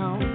doctor's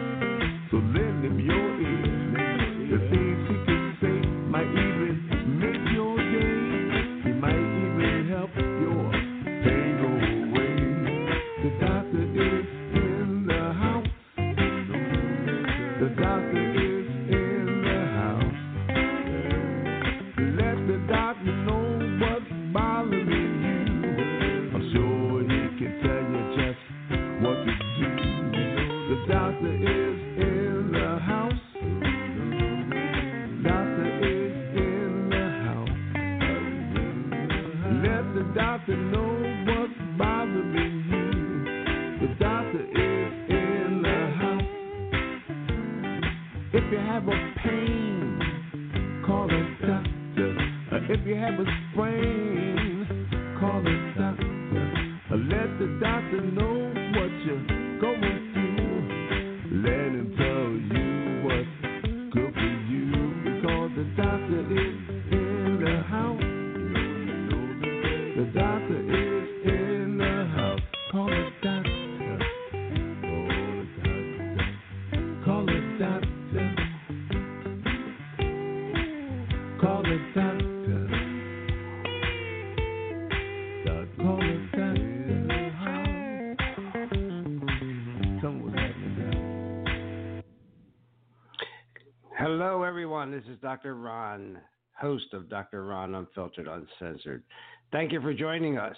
everyone. This is Dr. Ron, host of Dr. Ron Unfiltered, Uncensored. Thank you for joining us.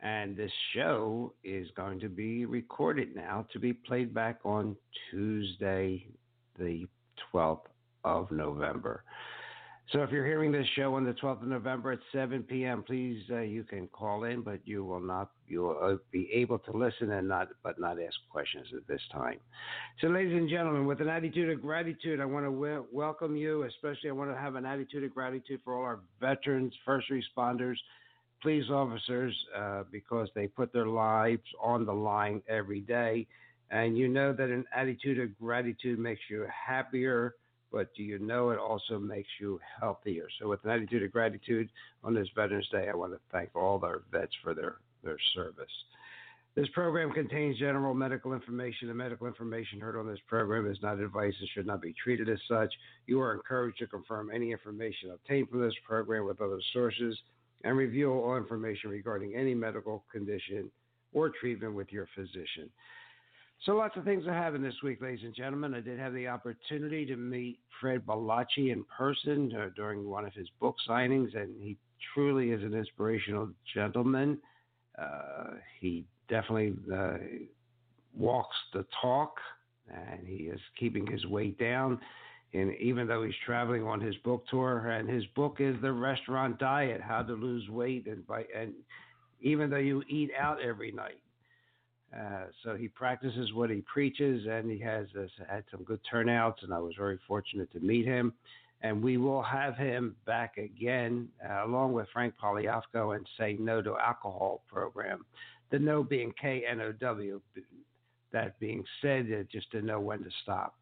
And this show is going to be recorded now to be played back on Tuesday, the 12th of November. So if you're hearing this show on the 12th of November at 7 p.m., please uh, you can call in, but you will not you will uh, be able to listen and not but not ask questions at this time. So, ladies and gentlemen, with an attitude of gratitude, I want to w- welcome you. Especially, I want to have an attitude of gratitude for all our veterans, first responders, police officers, uh, because they put their lives on the line every day. And you know that an attitude of gratitude makes you happier, but do you know it also makes you healthier? So, with an attitude of gratitude on this Veterans Day, I want to thank all our vets for their, their service. This program contains general medical information. The medical information heard on this program is not advice and should not be treated as such. You are encouraged to confirm any information obtained from this program with other sources and review all information regarding any medical condition or treatment with your physician. So, lots of things are happening this week, ladies and gentlemen. I did have the opportunity to meet Fred Bollaci in person uh, during one of his book signings, and he truly is an inspirational gentleman. Uh, he definitely uh, walks the talk, and he is keeping his weight down. And even though he's traveling on his book tour, and his book is the Restaurant Diet: How to Lose Weight, and by and even though you eat out every night, uh, so he practices what he preaches, and he has uh, had some good turnouts. And I was very fortunate to meet him. And we will have him back again, uh, along with Frank Poliafco and Say No to Alcohol program. The no being K N O W. That being said, uh, just to know when to stop.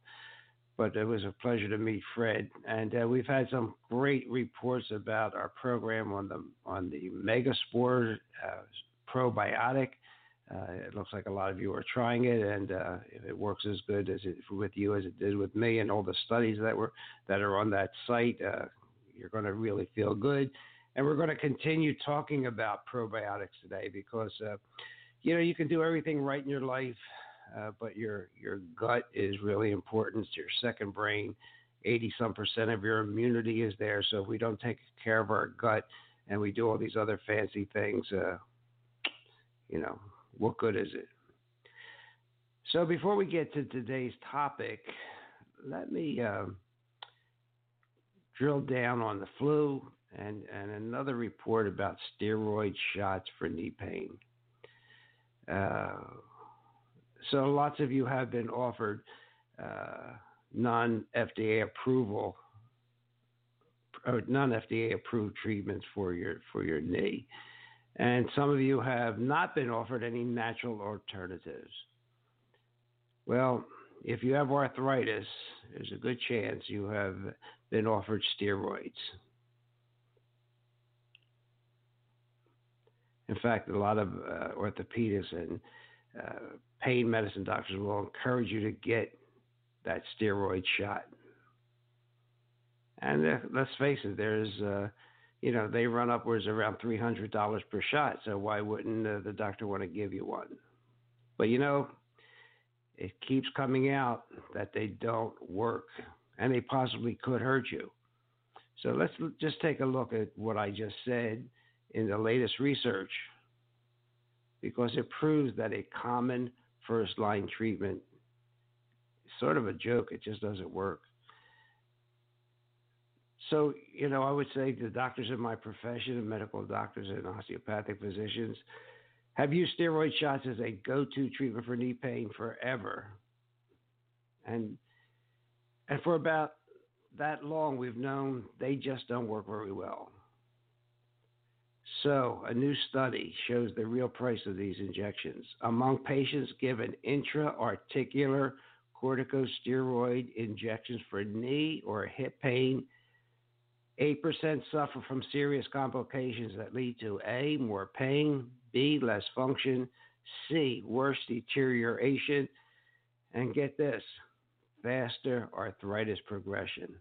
But it was a pleasure to meet Fred, and uh, we've had some great reports about our program on the on the Megaspore uh, probiotic. Uh, it looks like a lot of you are trying it, and uh, if it works as good as it with you as it did with me, and all the studies that were that are on that site, uh, you're going to really feel good. And we're going to continue talking about probiotics today because uh, you know you can do everything right in your life, uh, but your your gut is really important. It's your second brain. 80 some percent of your immunity is there. So if we don't take care of our gut and we do all these other fancy things, uh, you know, what good is it? So before we get to today's topic, let me uh, drill down on the flu and, and another report about steroid shots for knee pain. Uh, so lots of you have been offered uh, non FDA approval non FDA approved treatments for your for your knee and some of you have not been offered any natural alternatives. Well, if you have arthritis, there's a good chance you have been offered steroids. In fact, a lot of uh, orthopedists and uh, pain medicine doctors will encourage you to get that steroid shot. And uh, let's face it, there's, uh, you know, they run upwards around $300 per shot. So why wouldn't uh, the doctor want to give you one? But you know, it keeps coming out that they don't work and they possibly could hurt you. So let's just take a look at what I just said in the latest research because it proves that a common first line treatment is sort of a joke. It just doesn't work. So, you know, I would say the doctors in my profession, medical doctors and osteopathic physicians, have used steroid shots as a go to treatment for knee pain forever. And and for about that long we've known they just don't work very well. So, a new study shows the real price of these injections. Among patients given intra-articular corticosteroid injections for knee or hip pain, 8% suffer from serious complications that lead to A, more pain, B, less function, C, worse deterioration, and get this, faster arthritis progression.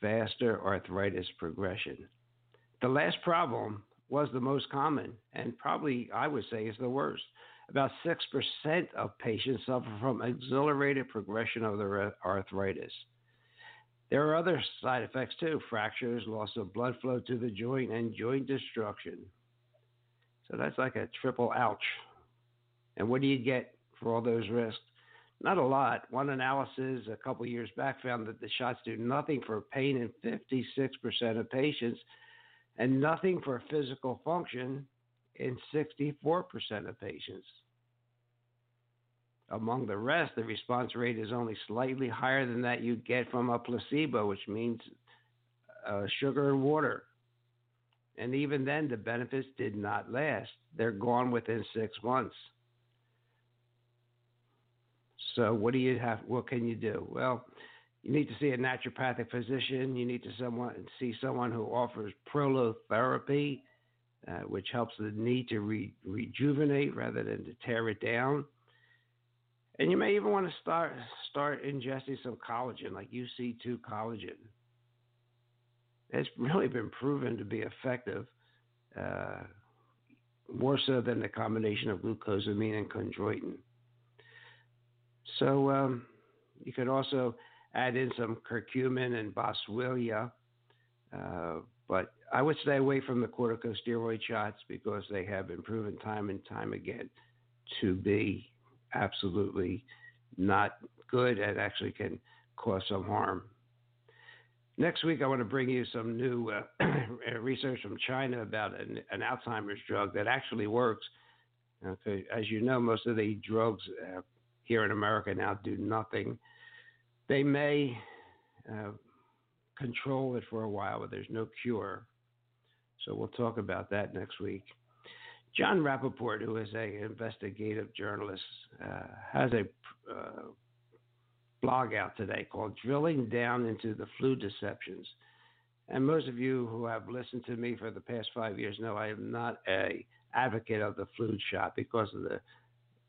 Faster arthritis progression. The last problem was the most common, and probably I would say is the worst. About 6% of patients suffer from accelerated progression of their arthritis. There are other side effects too fractures, loss of blood flow to the joint, and joint destruction. So that's like a triple ouch. And what do you get for all those risks? Not a lot. One analysis a couple years back found that the shots do nothing for pain in 56% of patients and nothing for physical function in 64% of patients. Among the rest, the response rate is only slightly higher than that you get from a placebo, which means uh, sugar and water. And even then, the benefits did not last. They're gone within six months. So, what do you have? What can you do? Well, you need to see a naturopathic physician. You need to someone see someone who offers prolotherapy, uh, which helps the knee to re- rejuvenate rather than to tear it down. And you may even want to start start ingesting some collagen, like UC2 collagen. It's really been proven to be effective, uh, more so than the combination of glucosamine and chondroitin. So um, you could also add in some curcumin and boswellia. Uh, but I would stay away from the corticosteroid shots because they have been proven time and time again to be absolutely not good and actually can cause some harm. Next week, I want to bring you some new uh, research from China about an, an, Alzheimer's drug that actually works. Okay. As you know, most of the drugs uh, here in America now do nothing they may uh, control it for a while, but there's no cure. So we'll talk about that next week. Jon Rappoport, who is an investigative journalist, uh, has a uh, blog out today called Drilling Down into the Flu Deceptions. And most of you who have listened to me for the past five years know I am not a advocate of the flu shot because of the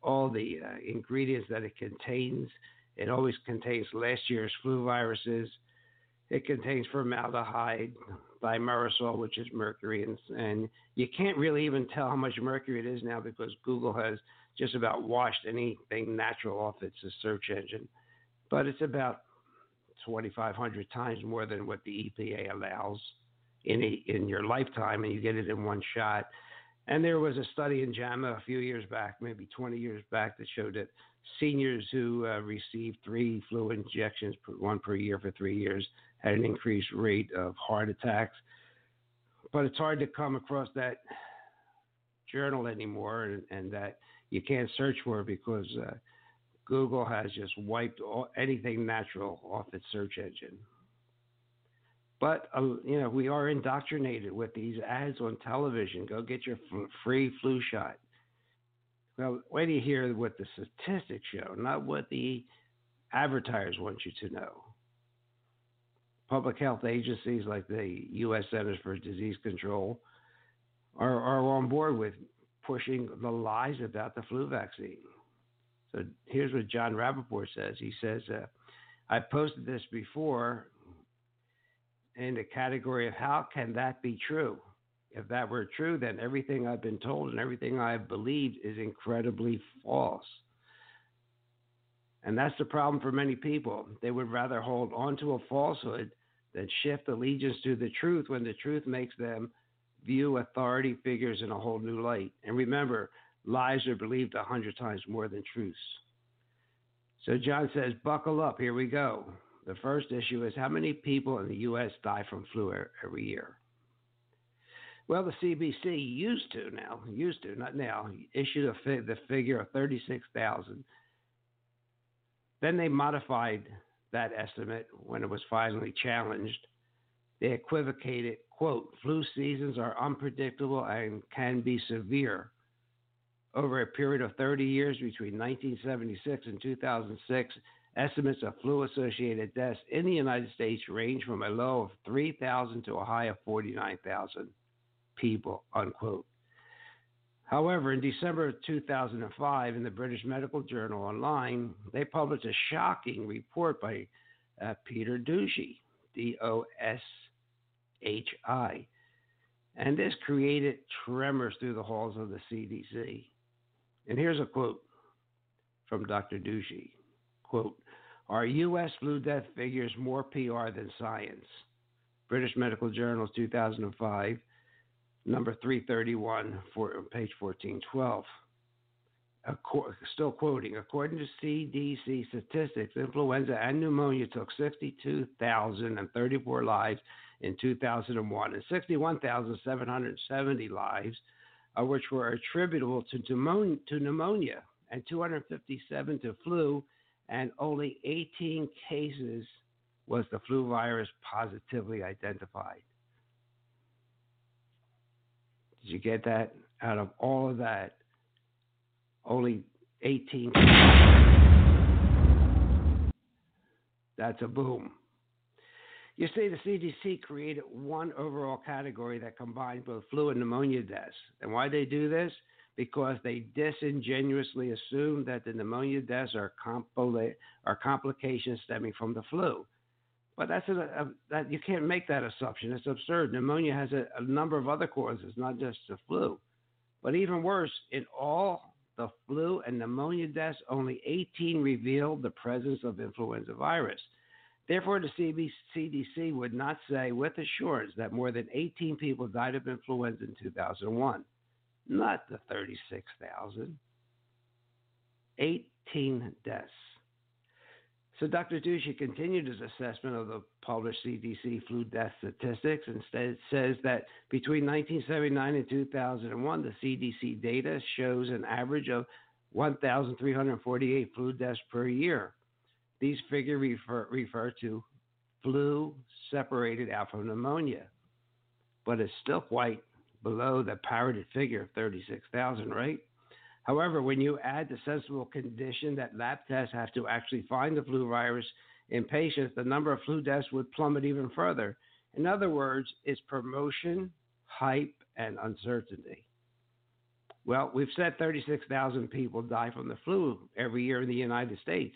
all the uh, ingredients that it contains it always contains last year's flu viruses. It contains formaldehyde, thimerosal, which is mercury, and, and you can't really even tell how much mercury it is now because Google has just about washed anything natural off its search engine. But it's about 2,500 times more than what the EPA allows in a, in your lifetime, and you get it in one shot. And there was a study in JAMA a few years back, maybe 20 years back, that showed that seniors who uh, received three flu injections, per, one per year for three years, had an increased rate of heart attacks. But it's hard to come across that journal anymore, and, and that you can't search for it because uh, Google has just wiped all, anything natural off its search engine. But uh, you know, we are indoctrinated with these ads on television. Go get your free flu shot. Well, wait you hear what the statistics show, not what the advertisers want you to know. Public health agencies like the U.S. Centers for Disease Control are, are on board with pushing the lies about the flu vaccine. So here's what Jon Rappoport says. He says, uh, I posted this before in the category of how can that be true? If that were true, then everything I've been told and everything I've believed is incredibly false. And that's the problem for many people. They would rather hold on to a falsehood than shift allegiance to the truth when the truth makes them view authority figures in a whole new light. And remember, lies are believed a hundred times more than truths. So Jon says, buckle up, here we go. The first issue is how many people in the U.S. die from flu every year? Well, the CDC used to now, used to, not now, issued a the figure of 36,000. Then they modified that estimate when it was finally challenged. They equivocated, quote, flu seasons are unpredictable and can be severe. Over a period of 30 years between 1976 and 2006, estimates of flu associated deaths in the United States range from a low of 3,000 to a high of 49,000 people, unquote. However, in December of 2005, in the British Medical Journal Online, they published a shocking report by uh, Peter Doshi, D O S H I. And this created tremors through the halls of the CDC. And here's a quote from Dr. Doshi. Quote, are U.S. flu death figures more PR than science? British Medical Journal, 2005, number 331, for, page 1412. Still quoting, according to CDC statistics, influenza and pneumonia took 62,034 lives in 2001 and 61,770 lives, uh, which were attributable to to pneumonia and 257 to flu, and only 18 cases was the flu virus positively identified. Did you get that? Out of all of that, only 18. That's a boom. You see, the CDC created one overall category that combined both flu and pneumonia deaths. And why they do this? Because they disingenuously assume that the pneumonia deaths are, compli- are complications stemming from the flu. But that's a, a, that you can't make that assumption. It's absurd. Pneumonia has a, a number of other causes, not just the flu. But even worse, in all the flu and pneumonia deaths, only 18 revealed the presence of influenza virus. Therefore, the CDC would not say with assurance that more than 18 people died of influenza in 2001, not the 36,000. 18 deaths. So Dr. Doshi continued his assessment of the published CDC flu death statistics and says that between 1979 and 2001, the CDC data shows an average of 1,348 flu deaths per year. These figures refer, refer to flu separated out from pneumonia, but it's still quite below the parroted figure of 36,000, right? However, when you add the sensible condition that lab tests have to actually find the flu virus in patients, the number of flu deaths would plummet even further. In other words, it's promotion, hype, and uncertainty. Well, we've said 36,000 people die from the flu every year in the United States,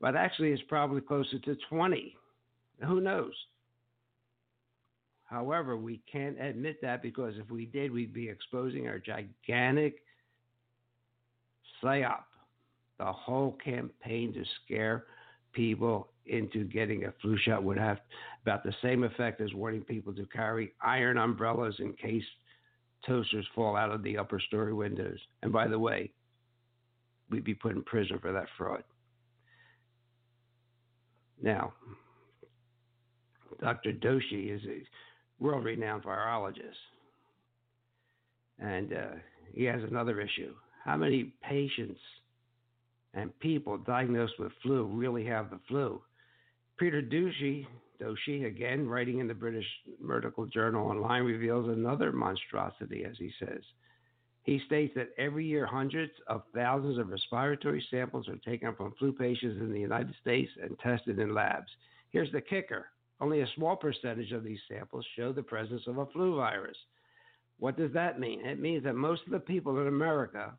but actually it's probably closer to 20. Who knows? However, we can't admit that because if we did, we'd be exposing our gigantic psyop, the whole campaign to scare people into getting a flu shot would have about the same effect as warning people to carry iron umbrellas in case toasters fall out of the upper story windows. And by the way, we'd be put in prison for that fraud. Now, Dr. Doshi is a world renowned virologist. And uh, he has another issue how many patients and people diagnosed with flu really have the flu. Peter Doshi, Doshi, again writing in the British Medical Journal Online, reveals another monstrosity, as he says. He states that every year hundreds of thousands of respiratory samples are taken from flu patients in the United States and tested in labs. Here's the kicker only a small percentage of these samples show the presence of a flu virus. What does that mean? It means that most of the people in America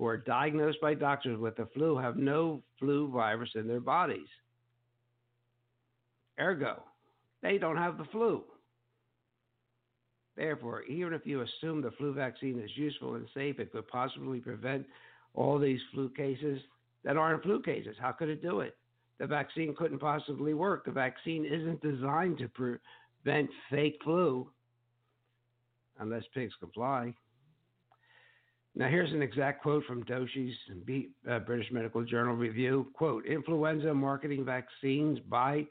who are diagnosed by doctors with the flu have no flu virus in their bodies. Ergo, they don't have the flu. Therefore, even if you assume the flu vaccine is useful and safe, it could possibly prevent all these flu cases that aren't flu cases. How could it do it? The vaccine couldn't possibly work. The vaccine isn't designed to prevent fake flu unless pigs comply. Now, here's an exact quote from Doshi's uh, British Medical Journal review. Quote, influenza marketing vaccines by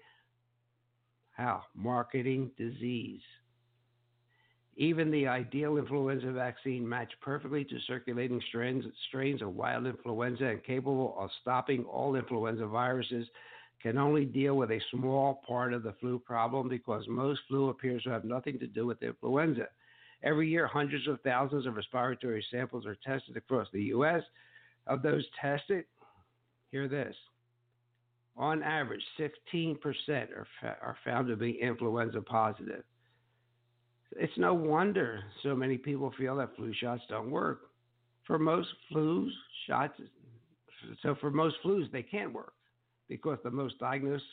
how? Marketing disease. Even the ideal influenza vaccine matched perfectly to circulating strains, strains of wild influenza and capable of stopping all influenza viruses can only deal with a small part of the flu problem because most flu appears to have nothing to do with influenza. Every year, hundreds of thousands of respiratory samples are tested across the U.S. Of those tested, hear this on average, 16% are, fa- are found to be influenza positive. It's no wonder so many people feel that flu shots don't work. For most flus, shots, so for most flus, they can't work because the most diagnosed,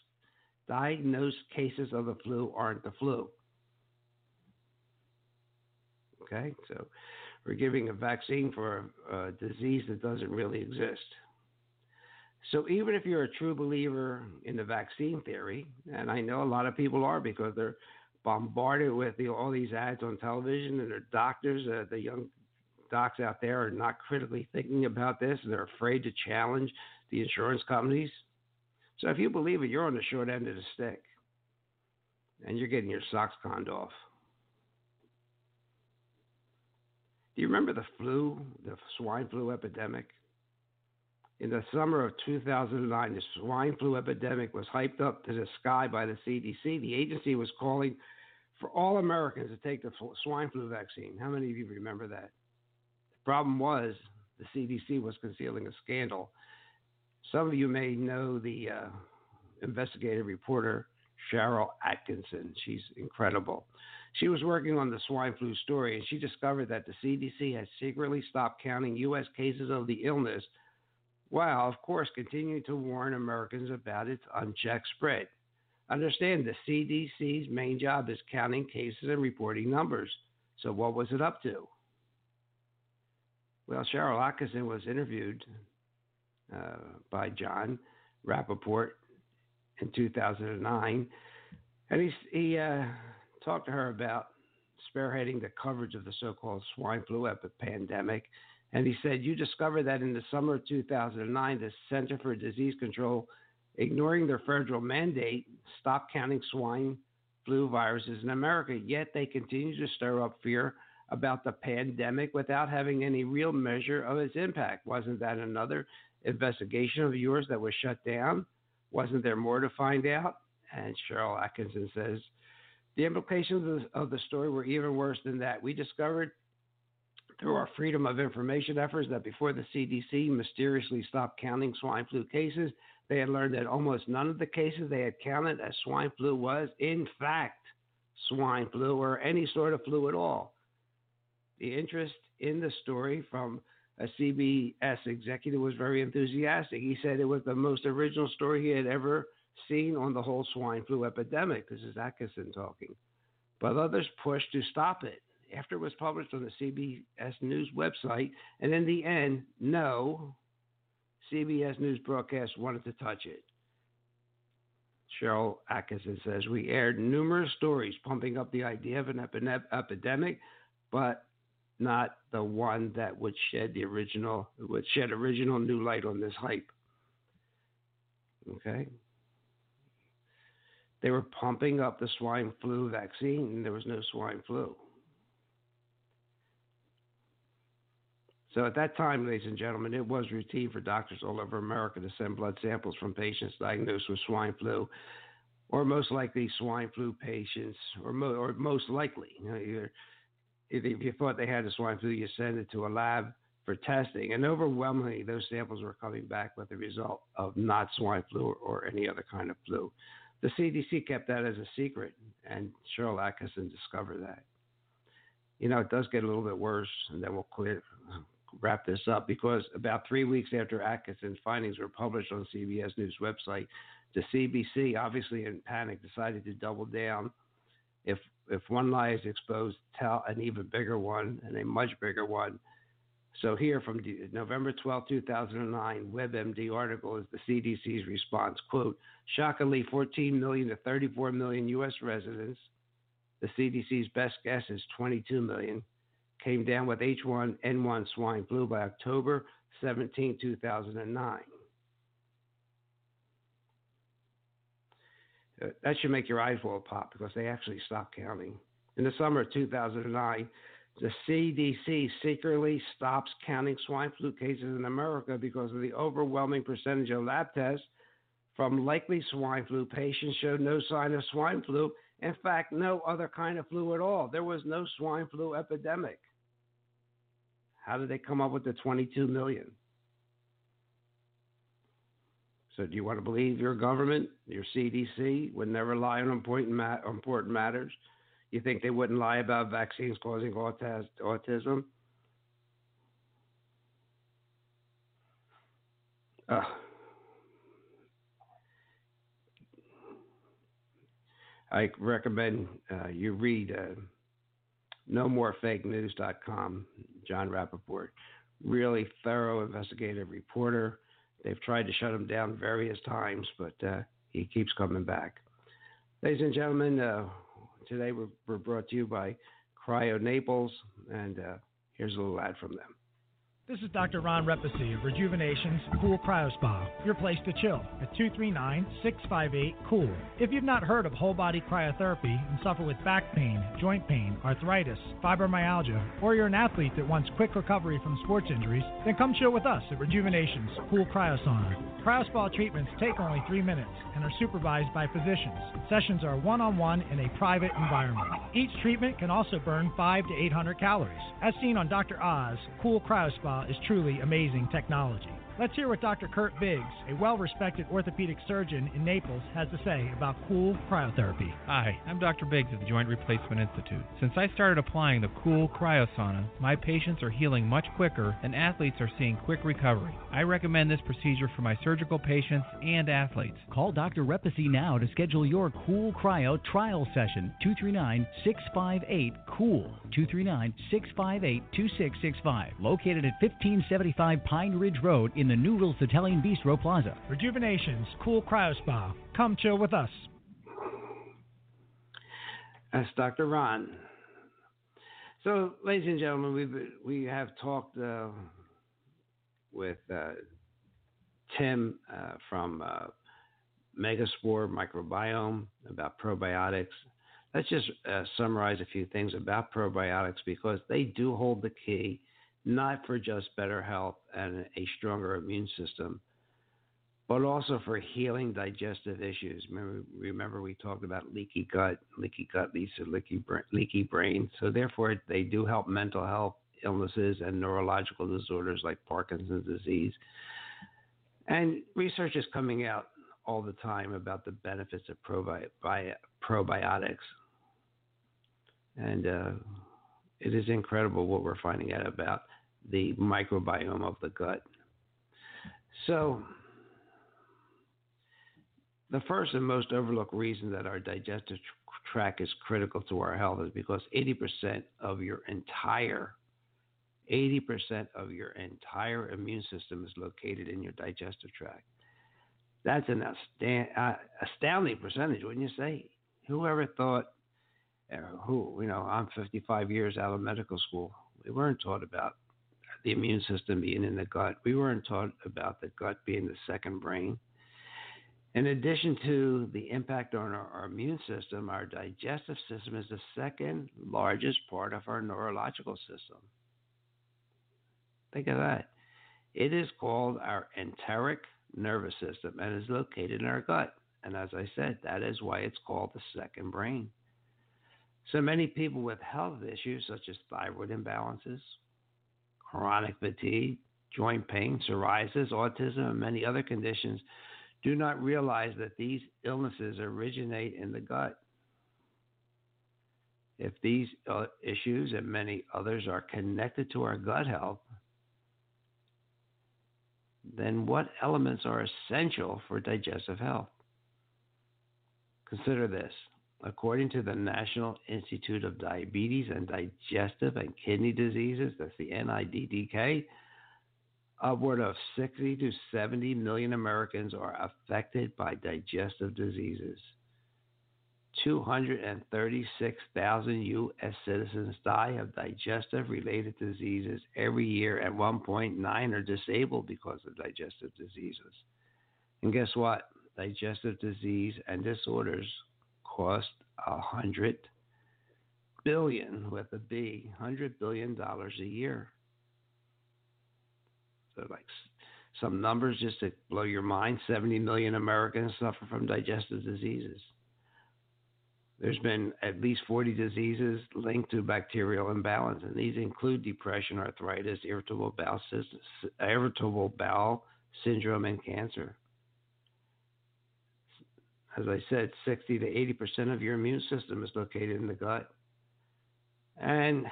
diagnosed cases of the flu aren't the flu. Okay, so we're giving a vaccine for a, a disease that doesn't really exist. So even if you're a true believer in the vaccine theory, and I know a lot of people are because they're bombarded with the, all these ads on television, and their doctors, uh, the young docs out there, are not critically thinking about this, and they're afraid to challenge the insurance companies. So if you believe it, you're on the short end of the stick, and you're getting your socks conned off. Do you remember the flu, the swine flu epidemic? In the summer of 2009, the swine flu epidemic was hyped up to the sky by the CDC. The agency was calling for all Americans to take the swine flu vaccine. How many of you remember that? The problem was the CDC was concealing a scandal. Some of you may know the uh, investigative reporter Sharyl Attkisson. She's incredible. She was working on the swine flu story and she discovered that the CDC had secretly stopped counting U.S. cases of the illness while, of course, continuing to warn Americans about its unchecked spread. Understand the CDC's main job is counting cases and reporting numbers. So, what was it up to? Well, Sharyl Attkisson was interviewed uh, by Jon Rappoport in 2009, and he, he uh, talked to her about spearheading the coverage of the so called swine flu pandemic and he said, You discovered that in the summer of 2009, the Center for Disease Control, ignoring their federal mandate, stopped counting swine flu viruses in America, yet they continue to stir up fear about the pandemic without having any real measure of its impact. Wasn't that another investigation of yours that was shut down? Wasn't there more to find out? And Sharyl Attkisson says, the implications of the story were even worse than that. We discovered through our freedom of information efforts that before the CDC mysteriously stopped counting swine flu cases, they had learned that almost none of the cases they had counted as swine flu was, in fact, swine flu or any sort of flu at all. The interest in the story from a CBS executive was very enthusiastic. He said it was the most original story he had ever seen on the whole swine flu epidemic. This is Attkisson talking. But others pushed to stop it after it was published on the CBS News website. And in the end, no CBS News broadcast wanted to touch it. Sharyl Attkisson says we aired numerous stories pumping up the idea of an epidemic, but not the one that would shed the original would shed original new light on this hype. Okay. They were pumping up the swine flu vaccine, and there was no swine flu. So at that time, ladies and gentlemen, it was routine for doctors all over America to send blood samples from patients diagnosed with swine flu, or most likely swine flu patients, or, mo- or most likely, you know, if, you thought they had the swine flu, you send it to a lab for testing, and overwhelmingly those samples were coming back with the result of not swine flu or, or any other kind of flu. The CDC kept that as a secret, and Sharyl Attkisson discovered that. you know, it does get a little bit worse, and then we'll clear, wrap this up because about three weeks after Attkisson's findings were published on CBS News website, the CDC, obviously in panic, decided to double down. If if one lie is exposed, tell an even bigger one and a much bigger one. So here from November 12, 2009, WebMD article is the CDC's response. Quote, shockingly 14 million to 34 million U.S. residents – the CDC's best guess is 22 million, came down with H1N1 swine flu by October 17, 2009. Uh, that should make your eyes roll pop because they actually stopped counting. In the summer of 2009, the CDC secretly stops counting swine flu cases in America because of the overwhelming percentage of lab tests from likely swine flu patients showed no sign of swine flu. In fact, no other kind of flu at all. There was no swine flu epidemic. How did they come up with the 22 million? So, do you want to believe your government, your CDC, would never lie on important, ma- important matters? You think they wouldn't lie about vaccines causing autism? Uh, I recommend uh, you read uh, NoMoreFakeNews.com, Jon Rappoport. Really thorough investigative reporter. They've tried to shut him down various times, but uh, he keeps coming back. Ladies and gentlemen, uh, today we're, we're, brought to you by Cryo Naples, and uh, here's a little ad from them. This is Dr. Ron Repesi of Rejuvenation's Cool Cryo Spa, your place to chill at 239 658 Cool. If you've not heard of whole body cryotherapy and suffer with back pain, joint pain, arthritis, fibromyalgia, or you're an athlete that wants quick recovery from sports injuries, then come chill with us at Rejuvenation's Cool Cryo Sauna. Cryo Spa treatments take only three minutes and are supervised by physicians. Sessions are one on one in a private environment. Each treatment can also burn 5 to 800 calories. As seen on Dr. Oz, Cool Cryo Spa Uh, is truly amazing technology. Let's hear what Dr. Kurt Biggs, a well respected orthopedic surgeon in Naples, has to say about cool cryotherapy. Hi, I'm Dr. Biggs at the Joint Replacement Institute. Since I started applying the cool cryosauna, my patients are healing much quicker and athletes are seeing quick recovery. I recommend this procedure for my surgical patients and athletes. Call Dr. Repesi now to schedule your cool cryo trial session 239 658 COOL 239 658 2665 located at 1575 Pine Ridge Road in in the New Rules Italian Bistro Plaza. Rejuvenation's Cool Cryo Spa. Come chill with us. That's Dr. Ron. So, ladies and gentlemen, we we have talked uh, with uh, Tim uh, from uh, Megaspore Microbiome about probiotics. Let's just uh, summarize a few things about probiotics because they do hold the key not for just better health and a stronger immune system, but also for healing digestive issues. Remember, remember we talked about leaky gut. Leaky gut leads to leaky, leaky brain. So, therefore, they do help mental health illnesses and neurological disorders like Parkinson's disease. And research is coming out all the time about the benefits of probi- probiotics. And uh, it is incredible what we're finding out about the microbiome of the gut. So, the first and most overlooked reason that our digestive tract is critical to our health is because 80% of your entire 80% of your entire immune system is located in your digestive tract. That's an uh, astounding percentage, wouldn't you say? Whoever thought, uh, who, you know, I'm 55 years out of medical school. We weren't taught about the immune system being in the gut. We weren't taught about the gut being the second brain. In addition to the impact on our, our, immune system, our digestive system is the second largest part of our neurological system. Think of that. It is called our enteric nervous system and is located in our gut. And as I said, that is why it's called the second brain. So many people with health issues such as thyroid imbalances, chronic fatigue, joint pain, psoriasis, autism, and many other conditions do not realize that these illnesses originate in the gut. If these uh, issues and many others are connected to our gut health, then what elements are essential for digestive health? Consider this. According to the National Institute of Diabetes and Digestive and Kidney Diseases, that's the NIDDK, upward of 60 to 70 million Americans are affected by digestive diseases. 236,000 U.S. citizens die of digestive related diseases every year, and 1.9 are disabled because of digestive diseases. And guess what? Digestive disease and disorders cost a hundred billion with a B, hundred billion dollars a year. So, like some numbers just to blow your mind: 70 million Americans suffer from digestive diseases. There's been at least 40 diseases linked to bacterial imbalance, and these include depression, arthritis, irritable bowel, irritable bowel syndrome, and cancer. As I said, 60 to 80% of your immune system is located in the gut. And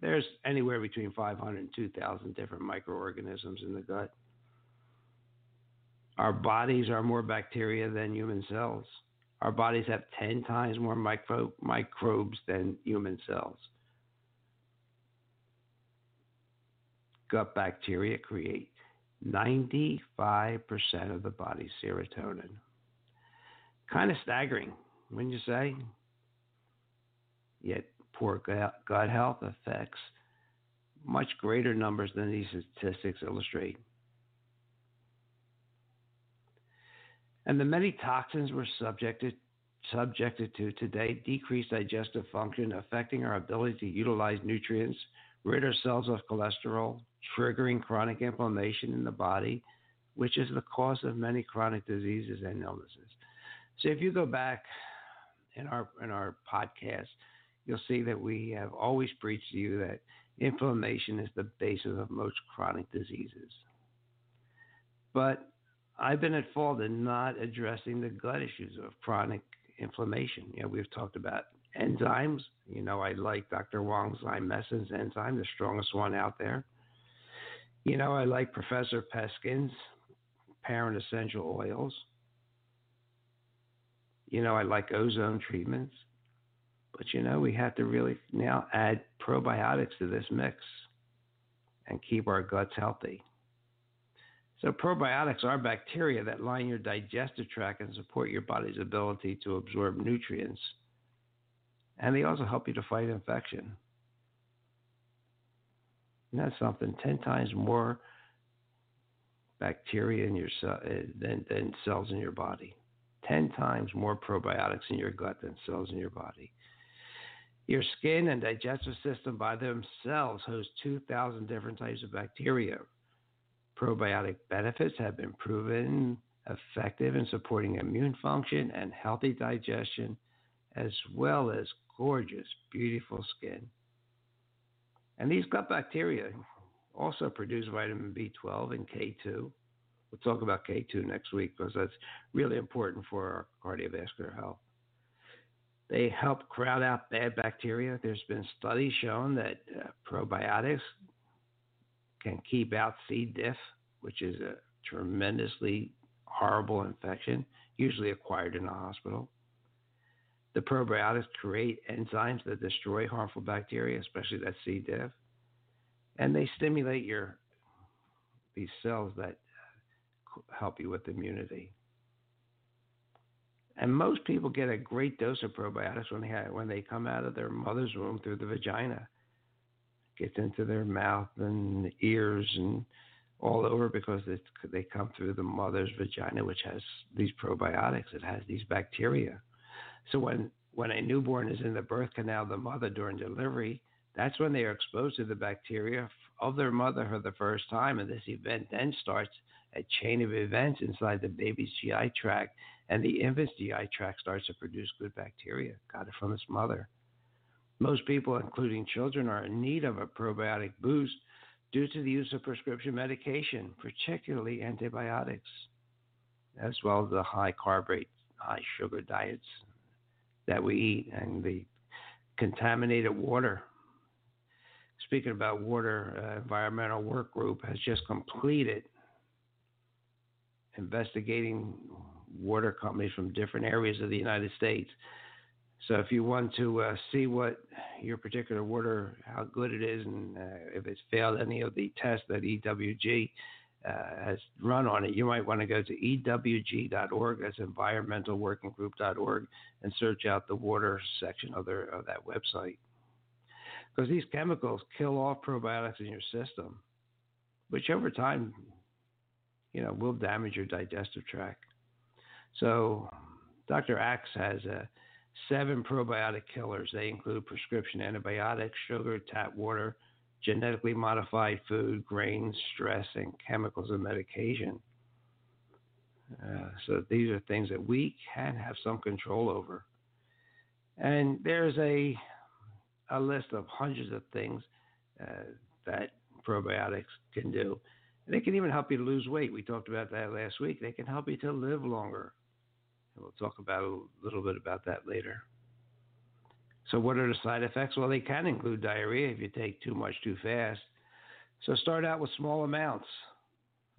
there's anywhere between 500 and 2,000 different microorganisms in the gut. Our bodies are more bacteria than human cells. Our bodies have 10 times more micro- microbes than human cells. Gut bacteria create 95% of the body's serotonin. Kind of staggering, wouldn't you say? Yet poor gut health affects much greater numbers than these statistics illustrate. And the many toxins we're subjected subjected to today decrease digestive function, affecting our ability to utilize nutrients, rid ourselves of cholesterol, triggering chronic inflammation in the body, which is the cause of many chronic diseases and illnesses. So if you go back in our in our podcast, you'll see that we have always preached to you that inflammation is the basis of most chronic diseases. But I've been at fault in not addressing the gut issues of chronic inflammation. You know, we've talked about enzymes. You know, I like Dr. Wong's Zymessence enzyme, the strongest one out there. You know, I like Professor Peskin's parent essential oils. You know, I like ozone treatments. But you know, we have to really now add probiotics to this mix and keep our guts healthy. So, probiotics are bacteria that line your digestive tract and support your body's ability to absorb nutrients. And they also help you to fight infection. And that's something 10 times more bacteria in your cell, eh, than, than cells in your body. 10 times more probiotics in your gut than cells in your body. Your skin and digestive system by themselves host 2,000 different types of bacteria. Probiotic benefits have been proven effective in supporting immune function and healthy digestion, as well as gorgeous, beautiful skin. And these gut bacteria also produce vitamin B12 and K2. We'll talk about K2 next week because that's really important for our cardiovascular health. They help crowd out bad bacteria. There's been studies showing that uh, probiotics can keep out C. diff, which is a tremendously horrible infection, usually acquired in a hospital. The probiotics create enzymes that destroy harmful bacteria, especially that C. diff, and they stimulate your these cells that help you with immunity. And most people get a great dose of probiotics when they have, when they come out of their mother's womb through the vagina. It gets into their mouth and ears and all over because they come through the mother's vagina, which has these probiotics. It has these bacteria. So when when a newborn is in the birth canal of the mother during delivery, that's when they are exposed to the bacteria of their mother for the first time, and this event then starts a chain of events inside the baby's GI tract, and the infant's GI tract starts to produce good bacteria, got it from its mother. Most people, including children, are in need of a probiotic boost due to the use of prescription medication, particularly antibiotics, as well as the high carb rate, high sugar diets that we eat and the contaminated water. Speaking about water, uh, environmental work group has just completed investigating water companies from different areas of the United States. So if you want to uh, see what your particular water, how good it is, and uh, if it's failed any of the tests that EWG uh, has run on it, you might want to go to ewg.org, that's environmentalworkinggroup.org, and search out the water section of, their, of that website. Because these chemicals kill off probiotics in your system, which over time, you know, will damage your digestive tract. So Dr. Axe has a uh, seven probiotic killers. They include prescription antibiotics, sugar, tap water, genetically modified food, grains, stress, and chemicals and medication. Uh, so these are things that we can have some control over. And there's a a list of hundreds of things uh, that probiotics can do. They can even help you to lose weight. We talked about that last week. They can help you to live longer. And we'll talk about a little bit about that later. So, what are the side effects? Well, they can include diarrhea if you take too much too fast. So, start out with small amounts.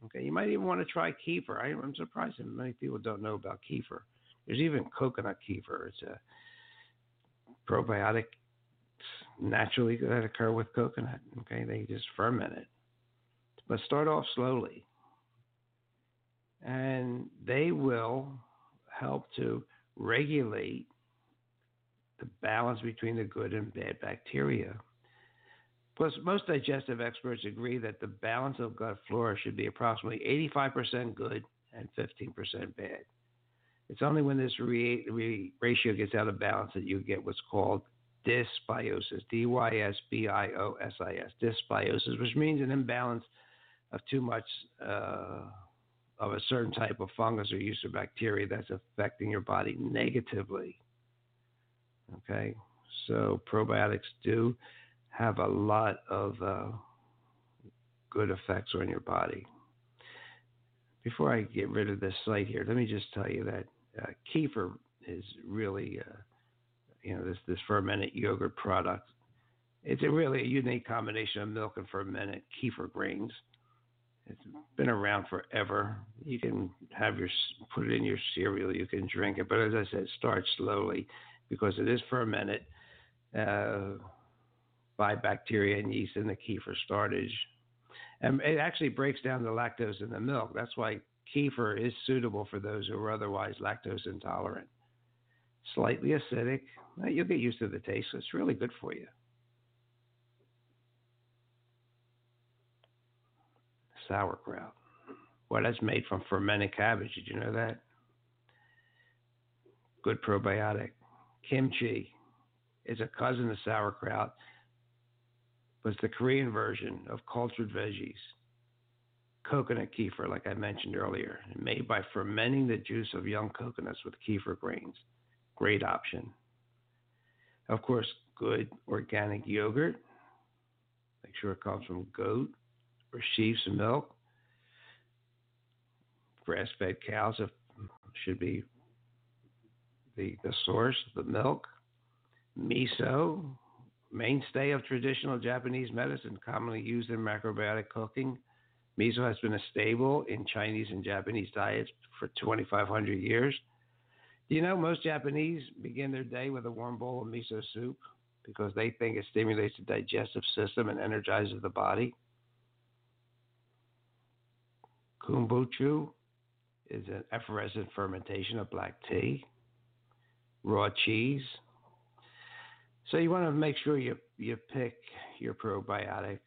Okay, you might even want to try kefir. I, am surprised that many people don't know about kefir. There's even coconut kefir. It's a probiotic naturally that occur with coconut. Okay, they just ferment it. But start off slowly. And they will help to regulate the balance between the good and bad bacteria. Plus, most digestive experts agree that the balance of gut flora should be approximately 85% good and 15% bad. It's only when this re- re- ratio gets out of balance that you get what's called dysbiosis, D Y S B I O S I S, dysbiosis, which means an imbalance of too much uh, of a certain type of fungus or yeast or bacteria that's affecting your body negatively. Okay, so probiotics do have a lot of uh, good effects on your body. Before I get rid of this site here, let me just tell you that uh, kefir is really, uh, you know, this this fermented yogurt product. It's a really a unique combination of milk and fermented kefir grains. It's been around forever. You can have your put it in your cereal. You can drink it, but as I said, start slowly because it is fermented uh, by bacteria and yeast in the kefir startage. And it actually breaks down the lactose in the milk. That's why kefir is suitable for those who are otherwise lactose intolerant. Slightly acidic. You'll get used to the taste. It's really good for you. Sauerkraut. Well, that's made from fermented cabbage. Did you know that? Good probiotic. Kimchi is a cousin of sauerkraut, but it's the Korean version of cultured veggies. Coconut kefir, like I mentioned earlier, made by fermenting the juice of young coconuts with kefir grains. Great option. Of course, good organic yogurt. Make sure it comes from goat or sheep's milk. Grass fed cows should be the, the source, of the milk, miso, mainstay of traditional Japanese medicine, commonly used in macrobiotic cooking. Miso has been a staple in Chinese and Japanese diets for 2,500 years. Do you know most Japanese begin their day with a warm bowl of miso soup because they think it stimulates the digestive system and energizes the body? Kombucha is an effervescent fermentation of black tea raw cheese. So you want to make sure you you pick your probiotic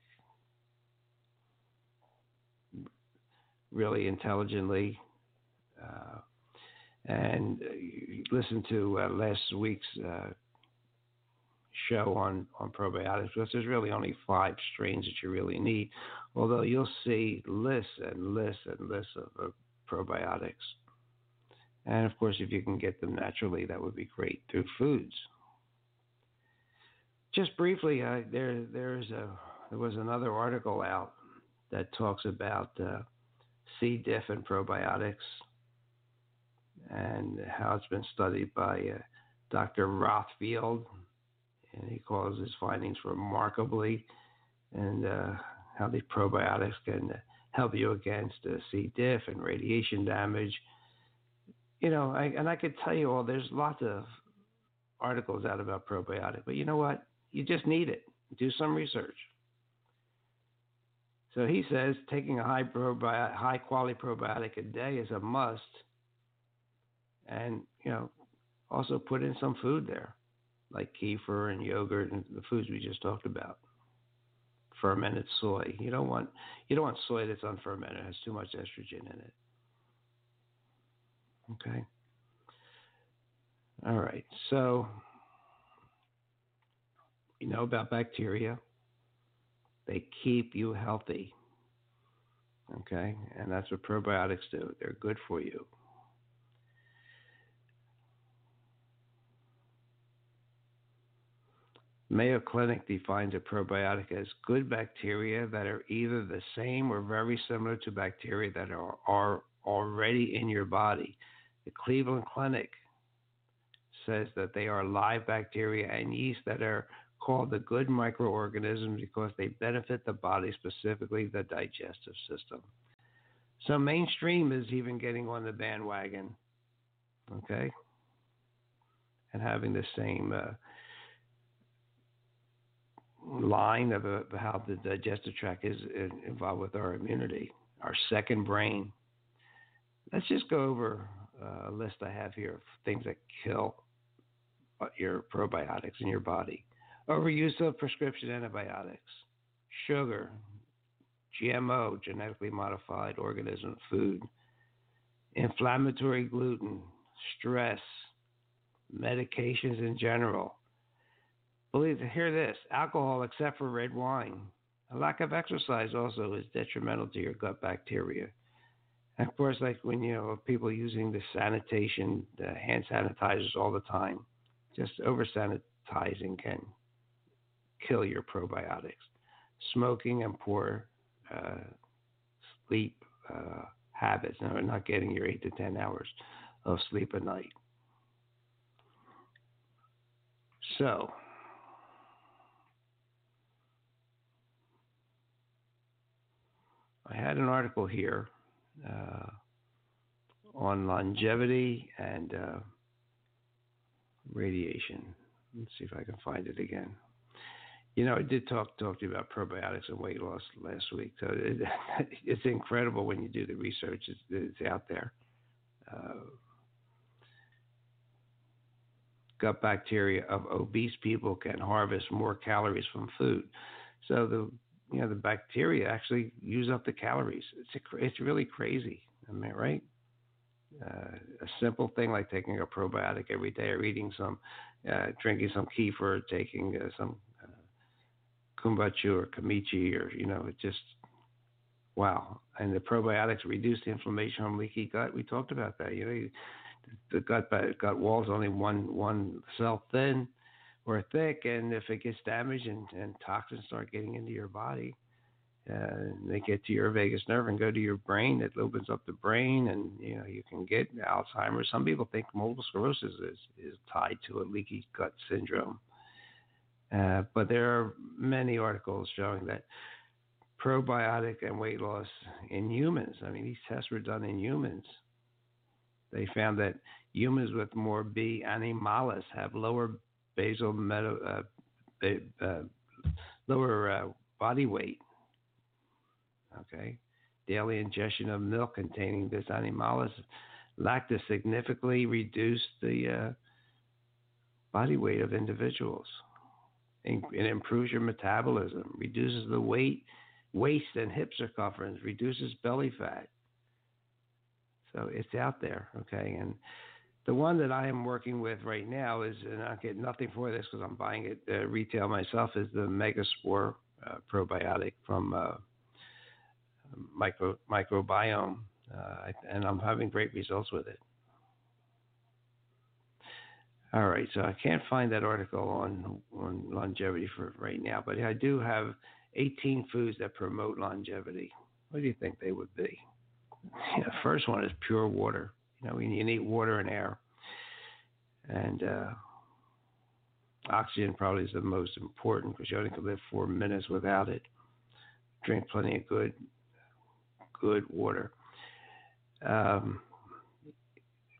really intelligently. Uh, and listen to uh, last week's uh, show on, on probiotics because there's really only five strains that you really need, although you'll see lists and lists and lists of, probiotics. And of course, if you can get them naturally, that would be great through foods. Just briefly, uh, there there's a there was another article out that talks about uh, C. diff and probiotics and how it's been studied by uh, Dr. Rothfield and he calls his findings remarkably, and uh, how these probiotics can help you against uh, C. diff and radiation damage. You know, I, and I could tell you all. There's lots of articles out about probiotic, but you know what? You just need it. Do some research. So he says taking a high probiotic, high quality probiotic a day is a must, and you know, also put in some food there, like kefir and yogurt and the foods we just talked about. Fermented soy. You don't want you don't want soy that's unfermented. It has too much estrogen in it. Okay. All right. So you know about bacteria. They keep you healthy. Okay? And that's what probiotics do. They're good for you. Mayo Clinic defines a probiotic as good bacteria that are either the same or very similar to bacteria that are, are already in your body. The Cleveland Clinic says that they are live bacteria and yeast that are called the good microorganisms because they benefit the body, specifically the digestive system. So mainstream is even getting on the bandwagon, okay, and having the same uh, line of, uh, how the digestive tract is involved with our immunity, our second brain. Let's just go over uh, a list I have here of things that kill uh, your probiotics in your body overuse of prescription antibiotics, sugar, GMO, genetically modified organism food, inflammatory gluten, stress, medications in general. Believe hear this alcohol except for red wine. A lack of exercise also is detrimental to your gut bacteria. And of course, like when you know people using the sanitation, the hand sanitizers all the time, just over sanitizing can kill your probiotics. Smoking and poor uh, sleep uh, habits, no, not getting your eight to 10 hours of sleep a night. So, I had an article here uh, on longevity and uh, radiation. Let's see if I can find it again. You know, I did talk talk to you about probiotics and weight loss last week. So it, it's incredible when you do the research. It's, it's out there. Uh, gut bacteria of obese people can harvest more calories from food. So the you know the bacteria actually use up the calories. It's a, it's really crazy. Am I right? Uh, a simple thing like taking a probiotic every day, or eating some, uh, drinking some kefir, taking uh, some kombucha or kamichi or you know it just wow and the probiotics reduce the inflammation on leaky gut we talked about that you know the gut gut wall is only one one cell thin or thick and if it gets damaged and, and toxins start getting into your body uh, they get to your vagus nerve and go to your brain. It opens up the brain, and you know you can get Alzheimer's. Some people think multiple sclerosis is is tied to a leaky gut syndrome. Uh, but there are many articles showing that probiotic and weight loss in humans. I mean, these tests were done in humans. They found that humans with more B animalis have lower basal meta, uh, uh, lower uh, body weight. Okay, daily ingestion of milk containing this animalis lactis significantly reduced the uh, body weight of individuals. It improves your metabolism, reduces the weight, waist and hip circumference, reduces belly fat. So it's out there, okay? And the one that I am working with right now is, and I get nothing for this because I'm buying it uh, retail myself, is the Megaspore uh, probiotic from uh, micro, Microbiome, uh, and I'm having great results with it. All right, so I can't find that article on on longevity for right now, but I do have 18 foods that promote longevity. What do you think they would be? The first one is pure water. You know, you need water and air, and uh, Oxygen probably is the most important because you only can live four minutes without it. Drink plenty of good, good water. Um,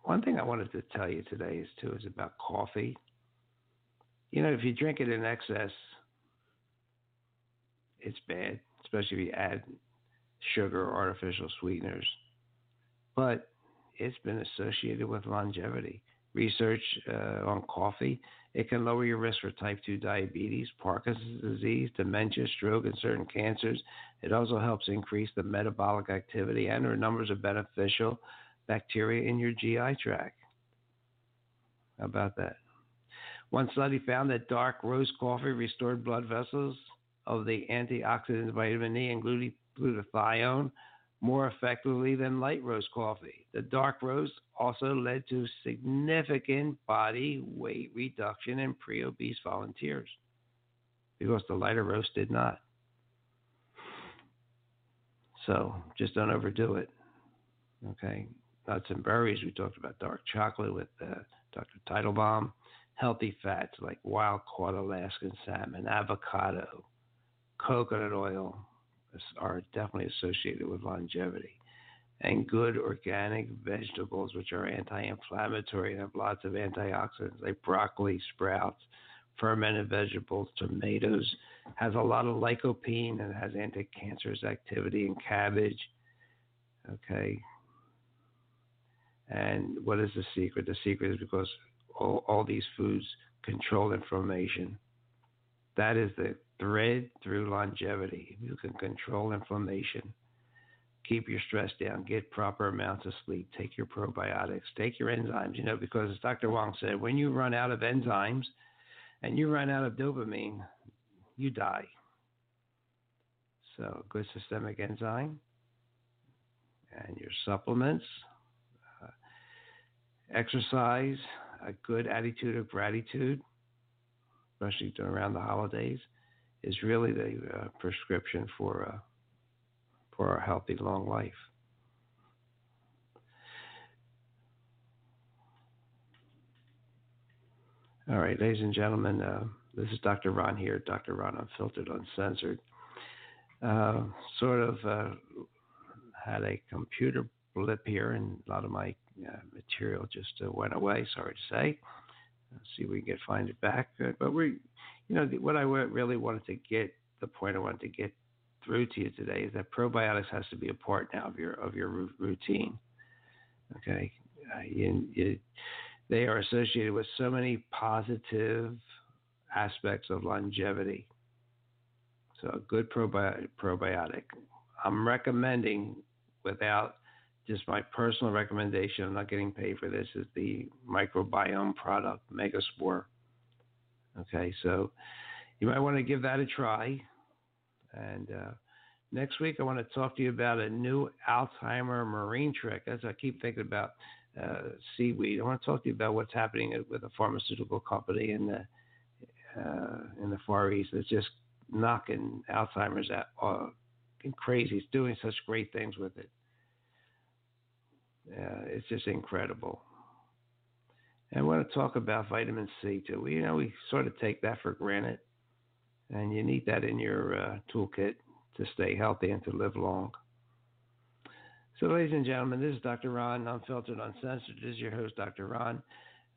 one thing I wanted to tell you today is too is about coffee. You know, if you drink it in excess, it's bad, especially if you add sugar or artificial sweeteners. But it's been associated with longevity. Research uh, on coffee, it can lower your risk for type 2 diabetes, Parkinson's disease, dementia, stroke, and certain cancers. It also helps increase the metabolic activity and the numbers of beneficial bacteria in your GI tract. How about that? One study found that dark roast coffee restored blood vessels of the antioxidants vitamin E and glutathione more effectively than light roast coffee. The dark roast also led to significant body weight reduction in pre obese volunteers because the lighter roast did not. So just don't overdo it. Okay. Nuts and berries, we talked about dark chocolate with uh, Dr. Teitelbaum. Healthy fats like wild caught Alaskan salmon, avocado, coconut oil are definitely associated with longevity. And good organic vegetables, which are anti inflammatory and have lots of antioxidants, like broccoli, sprouts, fermented vegetables, tomatoes, has a lot of lycopene and has anti cancerous activity in cabbage. Okay. And what is the secret? The secret is because all, all these foods control inflammation. That is the thread through longevity. You can control inflammation, keep your stress down, get proper amounts of sleep, take your probiotics, take your enzymes. You know, because as Dr. Wong said, when you run out of enzymes and you run out of dopamine, you die. So, good systemic enzyme and your supplements, uh, exercise, a good attitude of gratitude, especially around the holidays, is really the uh, prescription for uh, for a healthy long life. All right, ladies and gentlemen, uh, this is Dr. Ron here, Dr. Ron Unfiltered, Uncensored. Uh, sort of uh, had a computer blip here, and a lot of my uh, material just went away. Sorry to say. Let's see if we can get find it back. but we you know, what I really wanted to get, the point I wanted to get through to you today is that probiotics has to be a part now of your of your routine. Okay, uh, you, you, they are associated with so many positive aspects of longevity. So a good probi- probiotic. I'm recommending, without just my personal recommendation, I'm not getting paid for this, is the microbiome product, Megaspore. Okay, so you might want to give that a try. And uh, next week, I want to talk to you about a new Alzheimer marine trick. As I keep thinking about uh, seaweed, I want to talk to you about what's happening with a pharmaceutical company in the uh, in the Far East that's just knocking Alzheimer's out uh, crazy. It's doing such great things with it. Uh, it's just incredible. And I want to talk about vitamin C too. We, you know, we sort of take that for granted, and you need that in your uh, toolkit to stay healthy and to live long. So, ladies and gentlemen, this is Dr. Ron, Unfiltered, Uncensored. This is your host, Dr. Ron.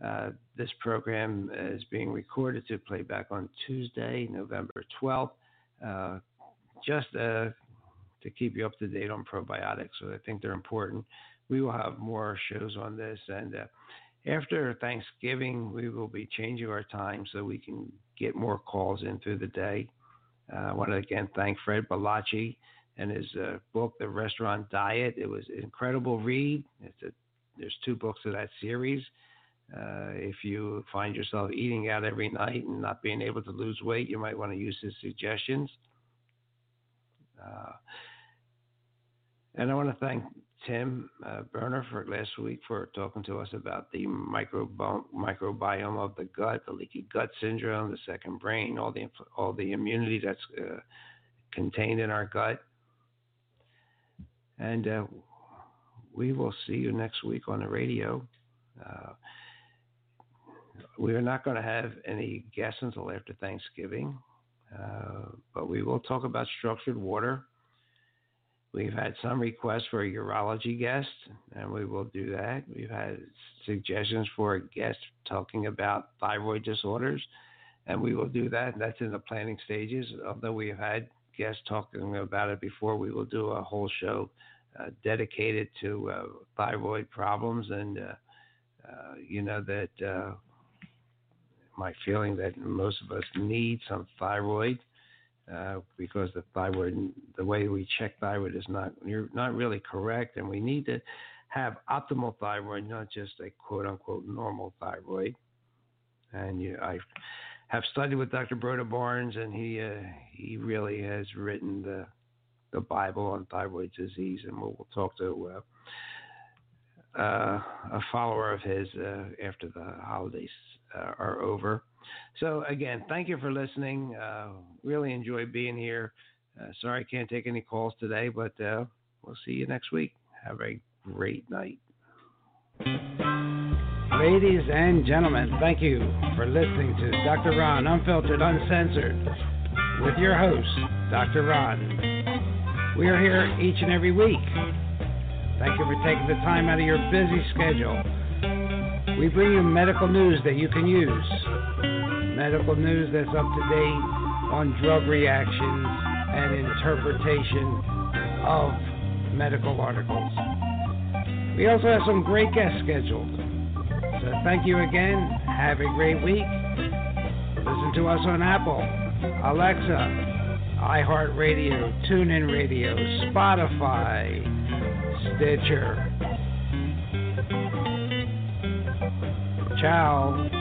Uh, this program is being recorded to play back on Tuesday, November 12th, uh, just uh, to keep you up to date on probiotics. So I think they're important. We will have more shows on this, and uh, after Thanksgiving, we will be changing our time so we can get more calls in through the day. Uh, I want to again thank Fred Bollaci and his uh, book, The Restaurant Diet. It was an incredible read. A, there's two books of that series. Uh, if you find yourself eating out every night and not being able to lose weight, you might want to use his suggestions. Uh, and I want to thank Tim uh, Berner for last week for talking to us about the microbiome, microbiome of the gut, the leaky gut syndrome, the second brain, all the all the immunity that's uh, contained in our gut. And uh, we will see you next week on the radio. Uh, we are not going to have any guests until after Thanksgiving, uh, but we will talk about structured water. We've had some requests for a urology guest, and we will do that. We've had suggestions for a guest talking about thyroid disorders, and we will do that. That's in the planning stages. Although we have had guests talking about it before, we will do a whole show uh, dedicated to uh, thyroid problems and uh, uh, you know that uh, my feeling that most of us need some thyroid uh, because the thyroid, the way we check thyroid is not you're not really correct, and we need to have optimal thyroid, not just a quote unquote normal thyroid. And you, I have studied with Dr. Broda Barnes, and he uh, he really has written the the Bible on thyroid disease, and we'll, we'll talk to. Uh, uh, a follower of his uh, after the holidays uh, are over. So, again, thank you for listening. Uh, really enjoy being here. Uh, sorry I can't take any calls today, but uh, we'll see you next week. Have a great night. Ladies and gentlemen, thank you for listening to Dr. Ron Unfiltered, Uncensored with your host, Dr. Ron. We are here each and every week Thank you for taking the time out of your busy schedule. We bring you medical news that you can use. Medical news that's up to date on drug reactions and interpretation of medical articles. We also have some great guests scheduled. So thank you again. Have a great week. Listen to us on Apple, Alexa, iHeartRadio, TuneIn Radio, Spotify, Stitcher. Ciao.